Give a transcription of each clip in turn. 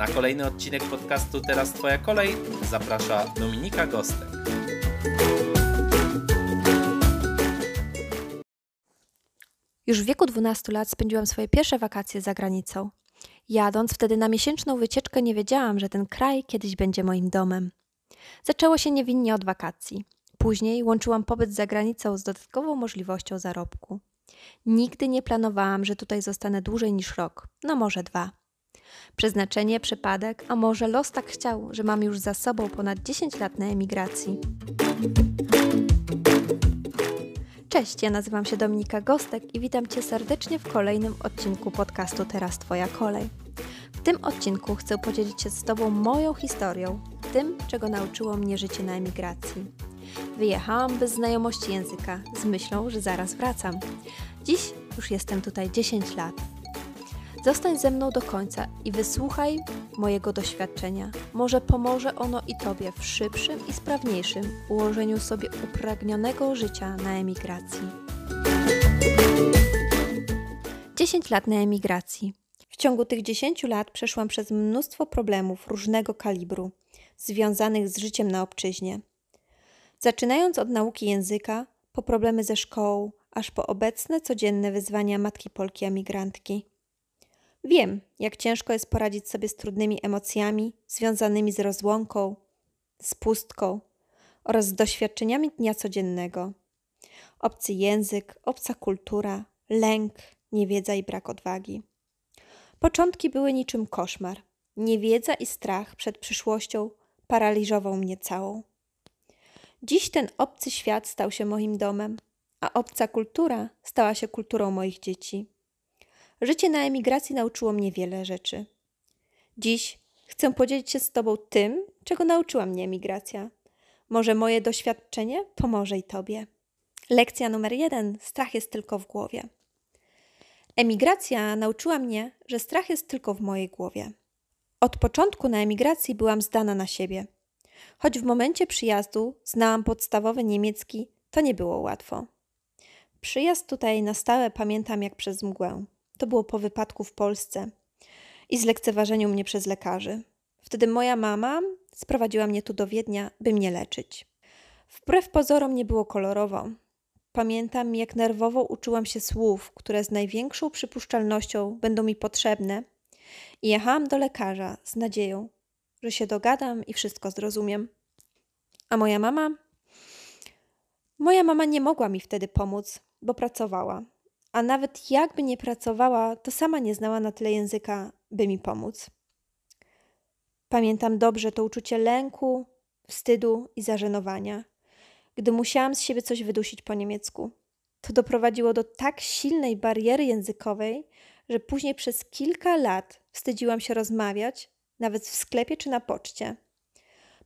Na kolejny odcinek podcastu Teraz Twoja kolej zaprasza Dominika Gostek. Już w wieku 12 lat spędziłam swoje pierwsze wakacje za granicą. Jadąc wtedy na miesięczną wycieczkę, nie wiedziałam, że ten kraj kiedyś będzie moim domem. Zaczęło się niewinnie od wakacji. Później łączyłam pobyt za granicą z dodatkową możliwością zarobku. Nigdy nie planowałam, że tutaj zostanę dłużej niż rok, no może dwa. Przeznaczenie, przypadek, a może los tak chciał, że mam już za sobą ponad 10 lat na emigracji. Cześć, ja nazywam się Dominika Gostek i witam Cię serdecznie w kolejnym odcinku podcastu Teraz Twoja kolej. W tym odcinku chcę podzielić się z Tobą moją historią, tym, czego nauczyło mnie życie na emigracji. Wyjechałam bez znajomości języka, z myślą, że zaraz wracam. Dziś już jestem tutaj 10 lat. Zostań ze mną do końca i wysłuchaj mojego doświadczenia. Może pomoże ono i Tobie w szybszym i sprawniejszym ułożeniu sobie upragnionego życia na emigracji. 10 lat na emigracji. W ciągu tych 10 lat przeszłam przez mnóstwo problemów różnego kalibru, związanych z życiem na obczyźnie. Zaczynając od nauki języka, po problemy ze szkołą, aż po obecne codzienne wyzwania matki Polki emigrantki. Wiem, jak ciężko jest poradzić sobie z trudnymi emocjami związanymi z rozłąką, z pustką oraz z doświadczeniami dnia codziennego. Obcy język, obca kultura, lęk, niewiedza i brak odwagi. Początki były niczym koszmar. Niewiedza i strach przed przyszłością paraliżował mnie całą. Dziś ten obcy świat stał się moim domem, a obca kultura stała się kulturą moich dzieci. Życie na emigracji nauczyło mnie wiele rzeczy. Dziś chcę podzielić się z Tobą tym, czego nauczyła mnie emigracja. Może moje doświadczenie pomoże i Tobie. Lekcja numer jeden: strach jest tylko w głowie. Emigracja nauczyła mnie, że strach jest tylko w mojej głowie. Od początku na emigracji byłam zdana na siebie. Choć w momencie przyjazdu znałam podstawowy niemiecki, to nie było łatwo. Przyjazd tutaj na stałe pamiętam jak przez mgłę. To było po wypadku w Polsce i zlekceważeniu mnie przez lekarzy. Wtedy moja mama sprowadziła mnie tu do Wiednia, by mnie leczyć. Wbrew pozorom nie było kolorowo. Pamiętam, jak nerwowo uczyłam się słów, które z największą przypuszczalnością będą mi potrzebne, i jechałam do lekarza z nadzieją, że się dogadam i wszystko zrozumiem. A moja mama? Moja mama nie mogła mi wtedy pomóc, bo pracowała a nawet jakby nie pracowała, to sama nie znała na tyle języka, by mi pomóc. Pamiętam dobrze to uczucie lęku, wstydu i zażenowania, gdy musiałam z siebie coś wydusić po niemiecku. To doprowadziło do tak silnej bariery językowej, że później przez kilka lat wstydziłam się rozmawiać, nawet w sklepie czy na poczcie.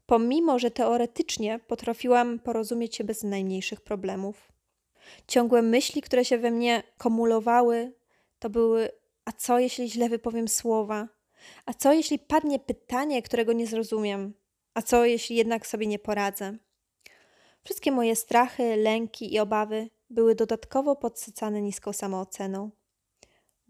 Pomimo, że teoretycznie potrafiłam porozumieć się bez najmniejszych problemów ciągłe myśli, które się we mnie kumulowały, to były: a co jeśli źle wypowiem słowa? A co jeśli padnie pytanie, którego nie zrozumiem? A co jeśli jednak sobie nie poradzę? Wszystkie moje strachy, lęki i obawy były dodatkowo podsycane niską samooceną.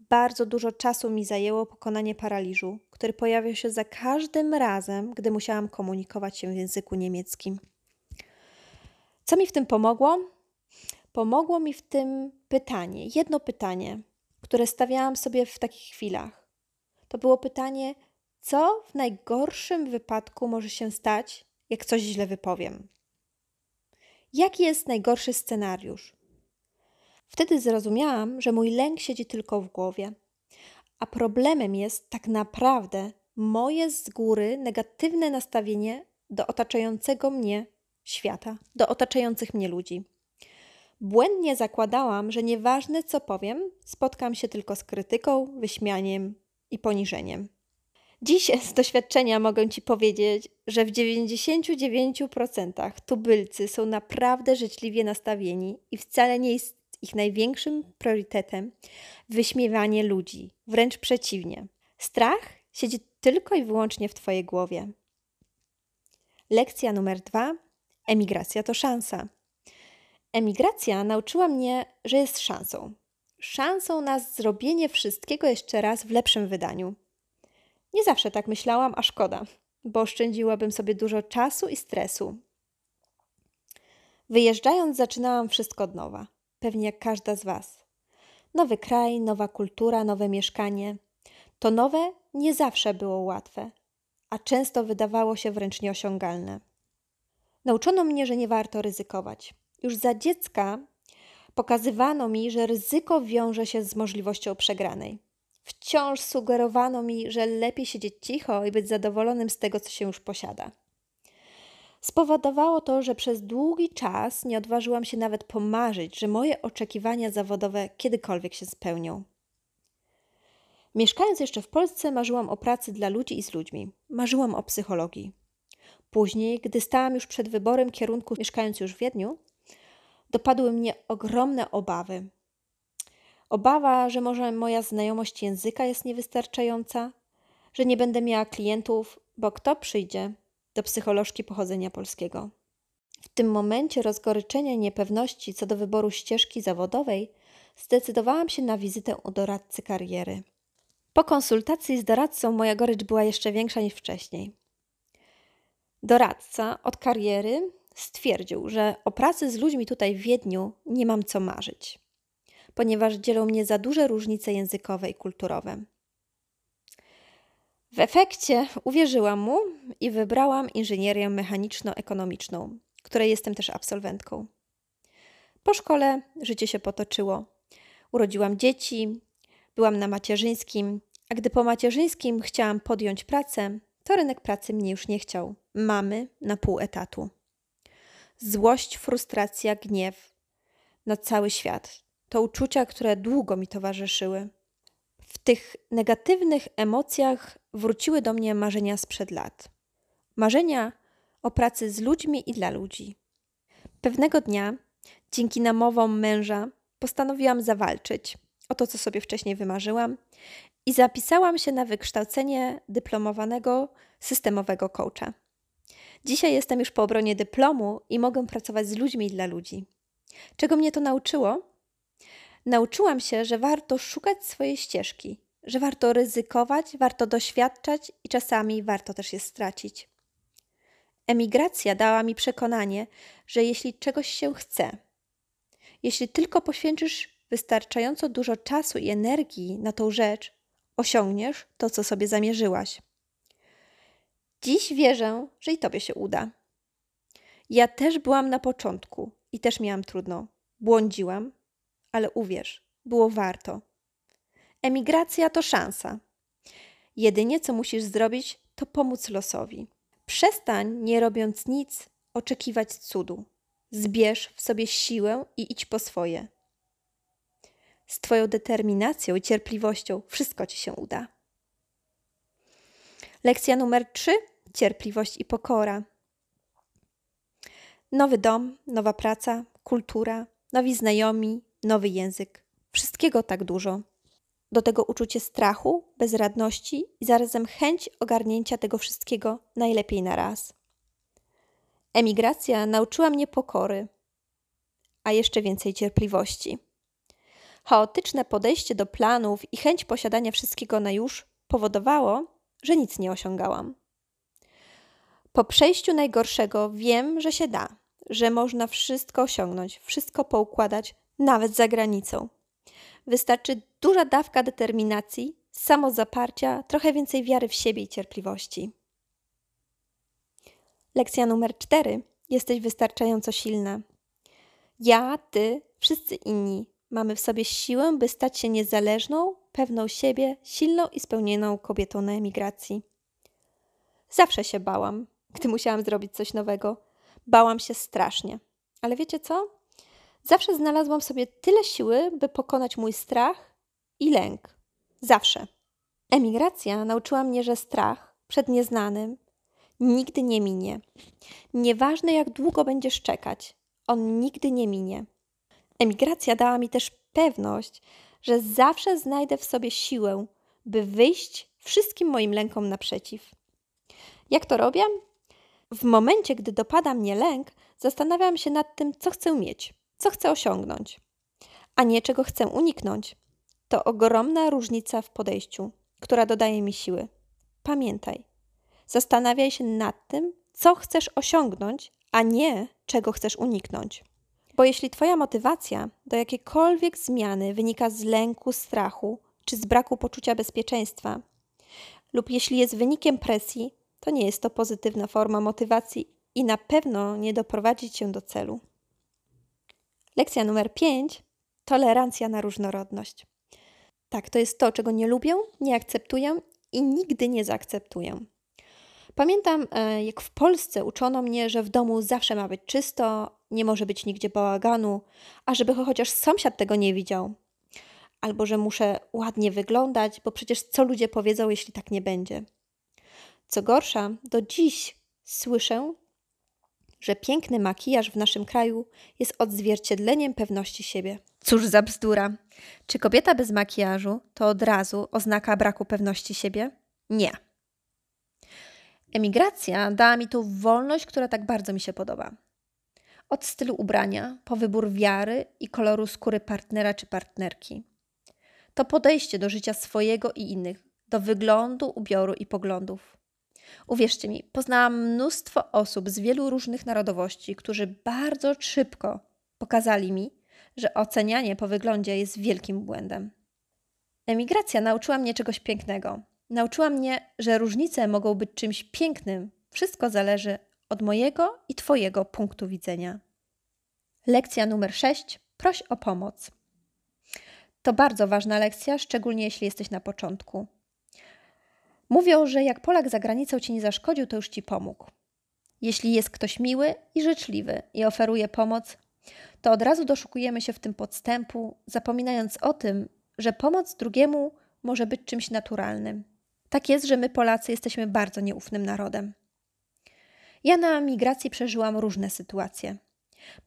Bardzo dużo czasu mi zajęło pokonanie paraliżu, który pojawiał się za każdym razem, gdy musiałam komunikować się w języku niemieckim. Co mi w tym pomogło? Pomogło mi w tym pytanie, jedno pytanie, które stawiałam sobie w takich chwilach. To było pytanie, co w najgorszym wypadku może się stać, jak coś źle wypowiem? Jaki jest najgorszy scenariusz? Wtedy zrozumiałam, że mój lęk siedzi tylko w głowie, a problemem jest tak naprawdę moje z góry negatywne nastawienie do otaczającego mnie świata, do otaczających mnie ludzi. Błędnie zakładałam, że nieważne co powiem, spotkam się tylko z krytyką, wyśmianiem i poniżeniem. Dziś z doświadczenia mogę Ci powiedzieć, że w 99% tubylcy są naprawdę życzliwie nastawieni i wcale nie jest ich największym priorytetem wyśmiewanie ludzi, wręcz przeciwnie. Strach siedzi tylko i wyłącznie w Twojej głowie. Lekcja numer dwa. Emigracja to szansa. Emigracja nauczyła mnie, że jest szansą. Szansą na zrobienie wszystkiego jeszcze raz w lepszym wydaniu. Nie zawsze tak myślałam, a szkoda, bo oszczędziłabym sobie dużo czasu i stresu. Wyjeżdżając, zaczynałam wszystko od nowa, pewnie jak każda z Was. Nowy kraj, nowa kultura, nowe mieszkanie. To nowe nie zawsze było łatwe, a często wydawało się wręcz nieosiągalne. Nauczono mnie, że nie warto ryzykować. Już za dziecka pokazywano mi, że ryzyko wiąże się z możliwością przegranej. Wciąż sugerowano mi, że lepiej siedzieć cicho i być zadowolonym z tego, co się już posiada. Spowodowało to, że przez długi czas nie odważyłam się nawet pomarzyć, że moje oczekiwania zawodowe kiedykolwiek się spełnią. Mieszkając jeszcze w Polsce, marzyłam o pracy dla ludzi i z ludźmi. Marzyłam o psychologii. Później, gdy stałam już przed wyborem kierunku, mieszkając już w Wiedniu, dopadły mnie ogromne obawy. Obawa, że może moja znajomość języka jest niewystarczająca, że nie będę miała klientów, bo kto przyjdzie do psycholożki pochodzenia polskiego? W tym momencie rozgoryczenia niepewności co do wyboru ścieżki zawodowej zdecydowałam się na wizytę u doradcy kariery. Po konsultacji z doradcą moja gorycz była jeszcze większa niż wcześniej. Doradca od kariery stwierdził, że o pracy z ludźmi tutaj w Wiedniu nie mam co marzyć, ponieważ dzielą mnie za duże różnice językowe i kulturowe. W efekcie uwierzyłam mu i wybrałam inżynierię mechaniczno-ekonomiczną, której jestem też absolwentką. Po szkole życie się potoczyło. Urodziłam dzieci, byłam na macierzyńskim, a gdy po macierzyńskim chciałam podjąć pracę, to rynek pracy mnie już nie chciał. Mamy na pół etatu. Złość, frustracja, gniew na cały świat to uczucia, które długo mi towarzyszyły. W tych negatywnych emocjach wróciły do mnie marzenia sprzed lat. Marzenia o pracy z ludźmi i dla ludzi. Pewnego dnia, dzięki namowom męża, postanowiłam zawalczyć o to, co sobie wcześniej wymarzyłam i zapisałam się na wykształcenie dyplomowanego systemowego coacha. Dzisiaj jestem już po obronie dyplomu i mogę pracować z ludźmi dla ludzi. Czego mnie to nauczyło? Nauczyłam się, że warto szukać swojej ścieżki, że warto ryzykować, warto doświadczać i czasami warto też je stracić. Emigracja dała mi przekonanie, że jeśli czegoś się chce, jeśli tylko poświęcisz wystarczająco dużo czasu i energii na tą rzecz, osiągniesz to, co sobie zamierzyłaś. Dziś wierzę, że i tobie się uda. Ja też byłam na początku i też miałam trudno. Błądziłam, ale uwierz, było warto. Emigracja to szansa. Jedynie co musisz zrobić, to pomóc losowi. Przestań, nie robiąc nic, oczekiwać cudu. Zbierz w sobie siłę i idź po swoje. Z Twoją determinacją i cierpliwością wszystko Ci się uda. Lekcja numer 3: cierpliwość i pokora. Nowy dom, nowa praca, kultura, nowi znajomi, nowy język. Wszystkiego tak dużo. Do tego uczucie strachu, bezradności i zarazem chęć ogarnięcia tego wszystkiego najlepiej na raz. Emigracja nauczyła mnie pokory, a jeszcze więcej cierpliwości. Chaotyczne podejście do planów i chęć posiadania wszystkiego na już powodowało, że nic nie osiągałam. Po przejściu najgorszego wiem, że się da, że można wszystko osiągnąć, wszystko poukładać, nawet za granicą. Wystarczy duża dawka determinacji, samozaparcia, trochę więcej wiary w siebie i cierpliwości. Lekcja numer cztery. Jesteś wystarczająco silna. Ja, ty, wszyscy inni mamy w sobie siłę, by stać się niezależną, pewną siebie, silną i spełnioną kobietą na emigracji. Zawsze się bałam, gdy musiałam zrobić coś nowego. Bałam się strasznie. Ale wiecie co? Zawsze znalazłam sobie tyle siły, by pokonać mój strach i lęk. Zawsze. Emigracja nauczyła mnie, że strach przed nieznanym nigdy nie minie. Nieważne jak długo będziesz czekać, on nigdy nie minie. Emigracja dała mi też pewność, że zawsze znajdę w sobie siłę, by wyjść wszystkim moim lękom naprzeciw. Jak to robię? W momencie, gdy dopada mnie lęk, zastanawiam się nad tym, co chcę mieć, co chcę osiągnąć, a nie czego chcę uniknąć. To ogromna różnica w podejściu, która dodaje mi siły. Pamiętaj, zastanawiaj się nad tym, co chcesz osiągnąć, a nie czego chcesz uniknąć. Bo jeśli Twoja motywacja do jakiejkolwiek zmiany wynika z lęku, strachu czy z braku poczucia bezpieczeństwa, lub jeśli jest wynikiem presji, to nie jest to pozytywna forma motywacji i na pewno nie doprowadzi cię do celu. Lekcja numer 5: tolerancja na różnorodność. Tak, to jest to, czego nie lubię, nie akceptuję i nigdy nie zaakceptuję. Pamiętam, e, jak w Polsce uczono mnie, że w domu zawsze ma być czysto, nie może być nigdzie bałaganu, a żeby chociaż sąsiad tego nie widział. Albo że muszę ładnie wyglądać, bo przecież co ludzie powiedzą, jeśli tak nie będzie. Co gorsza, do dziś słyszę, że piękny makijaż w naszym kraju jest odzwierciedleniem pewności siebie. Cóż za bzdura. Czy kobieta bez makijażu to od razu oznaka braku pewności siebie? Nie. Emigracja dała mi tu wolność, która tak bardzo mi się podoba. Od stylu ubrania, po wybór wiary i koloru skóry partnera czy partnerki. To podejście do życia swojego i innych, do wyglądu, ubioru i poglądów. Uwierzcie mi, poznałam mnóstwo osób z wielu różnych narodowości, którzy bardzo szybko pokazali mi, że ocenianie po wyglądzie jest wielkim błędem. Emigracja nauczyła mnie czegoś pięknego. Nauczyła mnie, że różnice mogą być czymś pięknym. Wszystko zależy od mojego i Twojego punktu widzenia. Lekcja numer 6. Proś o pomoc. To bardzo ważna lekcja, szczególnie jeśli jesteś na początku. Mówią, że jak Polak za granicą ci nie zaszkodził, to już ci pomógł. Jeśli jest ktoś miły i życzliwy i oferuje pomoc, to od razu doszukujemy się w tym podstępu, zapominając o tym, że pomoc drugiemu może być czymś naturalnym. Tak jest, że my Polacy jesteśmy bardzo nieufnym narodem. Ja na migracji przeżyłam różne sytuacje.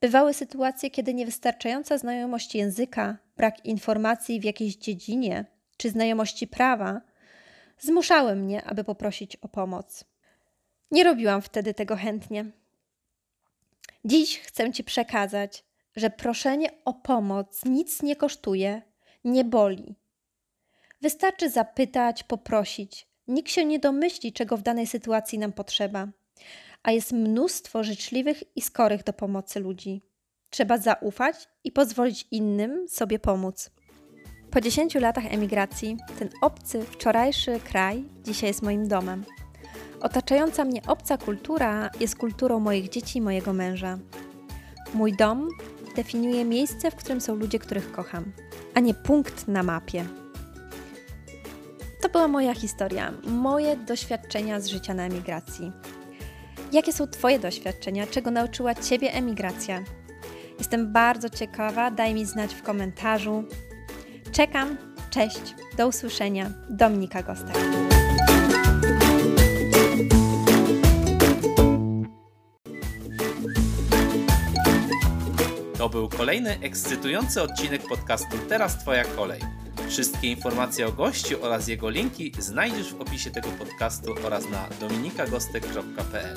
Bywały sytuacje, kiedy niewystarczająca znajomość języka, brak informacji w jakiejś dziedzinie czy znajomości prawa zmuszały mnie, aby poprosić o pomoc. Nie robiłam wtedy tego chętnie. Dziś chcę Ci przekazać, że proszenie o pomoc nic nie kosztuje, nie boli. Wystarczy zapytać, poprosić. Nikt się nie domyśli, czego w danej sytuacji nam potrzeba, a jest mnóstwo życzliwych i skorych do pomocy ludzi. Trzeba zaufać i pozwolić innym sobie pomóc. Po 10 latach emigracji, ten obcy, wczorajszy kraj dzisiaj jest moim domem. Otaczająca mnie obca kultura jest kulturą moich dzieci i mojego męża. Mój dom definiuje miejsce, w którym są ludzie, których kocham, a nie punkt na mapie. To była moja historia, moje doświadczenia z życia na emigracji. Jakie są Twoje doświadczenia? Czego nauczyła Ciebie emigracja? Jestem bardzo ciekawa, daj mi znać w komentarzu. Czekam, cześć, do usłyszenia. Dominika Gostek. To był kolejny ekscytujący odcinek podcastu Teraz Twoja kolej. Wszystkie informacje o gościu oraz jego linki znajdziesz w opisie tego podcastu oraz na dominikagostek.pl.